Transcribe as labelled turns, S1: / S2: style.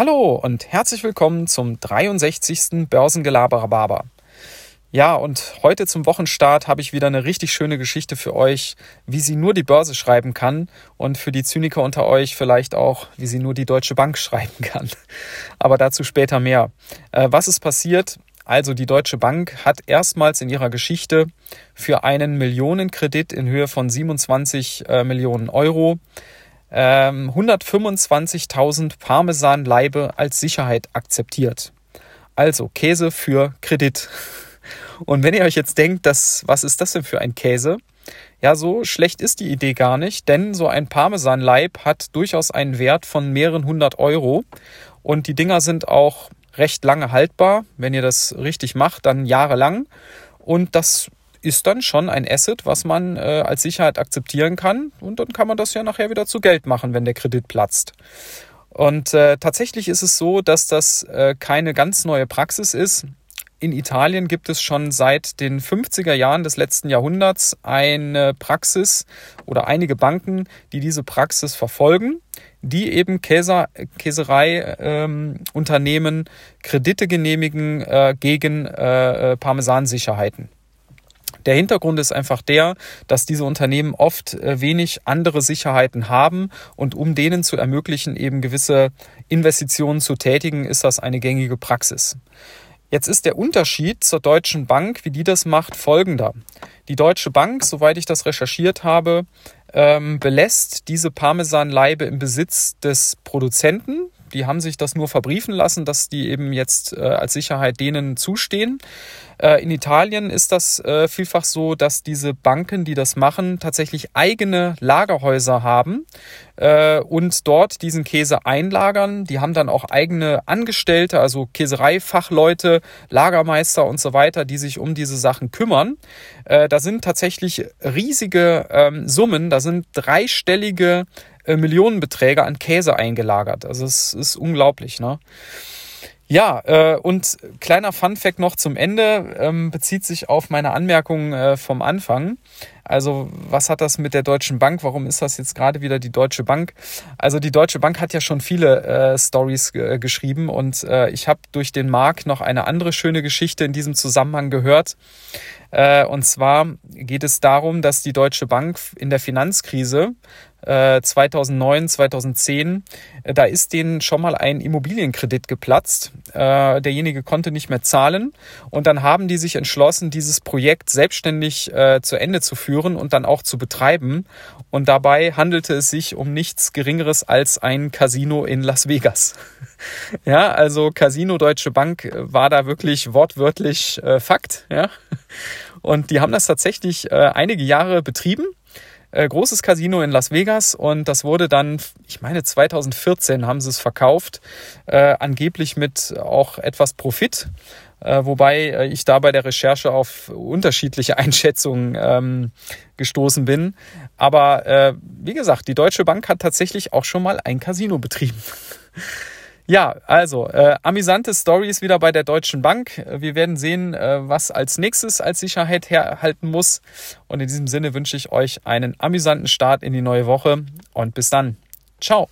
S1: Hallo und herzlich willkommen zum 63. Börsengelaber Ja, und heute zum Wochenstart habe ich wieder eine richtig schöne Geschichte für euch, wie sie nur die Börse schreiben kann und für die Zyniker unter euch vielleicht auch, wie sie nur die Deutsche Bank schreiben kann. Aber dazu später mehr. Äh, was ist passiert? Also die Deutsche Bank hat erstmals in ihrer Geschichte für einen Millionenkredit in Höhe von 27 äh, Millionen Euro 125.000 ähm, Parmesanleibe als Sicherheit akzeptiert. Also Käse für Kredit. Und wenn ihr euch jetzt denkt, dass, was ist das denn für ein Käse? Ja, so schlecht ist die Idee gar nicht, denn so ein Parmesanleib hat durchaus einen Wert von mehreren hundert Euro und die Dinger sind auch recht lange haltbar. Wenn ihr das richtig macht, dann jahrelang. Und das ist dann schon ein Asset, was man äh, als Sicherheit akzeptieren kann. Und dann kann man das ja nachher wieder zu Geld machen, wenn der Kredit platzt. Und äh, tatsächlich ist es so, dass das äh, keine ganz neue Praxis ist. In Italien gibt es schon seit den 50er Jahren des letzten Jahrhunderts eine Praxis oder einige Banken, die diese Praxis verfolgen, die eben Käser, Käsereiunternehmen ähm, Kredite genehmigen äh, gegen äh, äh Parmesansicherheiten. Der Hintergrund ist einfach der, dass diese Unternehmen oft äh, wenig andere Sicherheiten haben und um denen zu ermöglichen, eben gewisse Investitionen zu tätigen, ist das eine gängige Praxis. Jetzt ist der Unterschied zur Deutschen Bank, wie die das macht, folgender. Die Deutsche Bank, soweit ich das recherchiert habe, ähm, belässt diese Parmesanleibe im Besitz des Produzenten. Die haben sich das nur verbriefen lassen, dass die eben jetzt äh, als Sicherheit denen zustehen. Äh, in Italien ist das äh, vielfach so, dass diese Banken, die das machen, tatsächlich eigene Lagerhäuser haben äh, und dort diesen Käse einlagern. Die haben dann auch eigene Angestellte, also Käsereifachleute, Lagermeister und so weiter, die sich um diese Sachen kümmern. Äh, da sind tatsächlich riesige ähm, Summen, da sind dreistellige äh, Millionenbeträge an Käse eingelagert. Also es ist unglaublich, ne? Ja, äh, und kleiner Fun-Fact noch zum Ende, ähm, bezieht sich auf meine Anmerkung äh, vom Anfang. Also, was hat das mit der Deutschen Bank? Warum ist das jetzt gerade wieder die Deutsche Bank? Also, die Deutsche Bank hat ja schon viele äh, Stories äh, geschrieben und äh, ich habe durch den Marc noch eine andere schöne Geschichte in diesem Zusammenhang gehört. Äh, und zwar geht es darum, dass die Deutsche Bank in der Finanzkrise 2009, äh, 2010, äh, da ist denen schon mal ein Immobilienkredit geplatzt. Derjenige konnte nicht mehr zahlen und dann haben die sich entschlossen, dieses Projekt selbstständig zu Ende zu führen und dann auch zu betreiben. Und dabei handelte es sich um nichts Geringeres als ein Casino in Las Vegas. ja, also Casino Deutsche Bank war da wirklich wortwörtlich Fakt. Ja. Und die haben das tatsächlich einige Jahre betrieben äh, großes Casino in Las Vegas und das wurde dann, ich meine 2014 haben sie es verkauft, äh, angeblich mit auch etwas Profit. Äh, wobei äh, ich da bei der Recherche auf unterschiedliche Einschätzungen ähm, gestoßen bin. Aber äh, wie gesagt, die Deutsche Bank hat tatsächlich auch schon mal ein Casino betrieben. Ja, also äh, amüsante Stories wieder bei der Deutschen Bank. Wir werden sehen, äh, was als nächstes als Sicherheit herhalten muss. Und in diesem Sinne wünsche ich euch einen amüsanten Start in die neue Woche und bis dann. Ciao.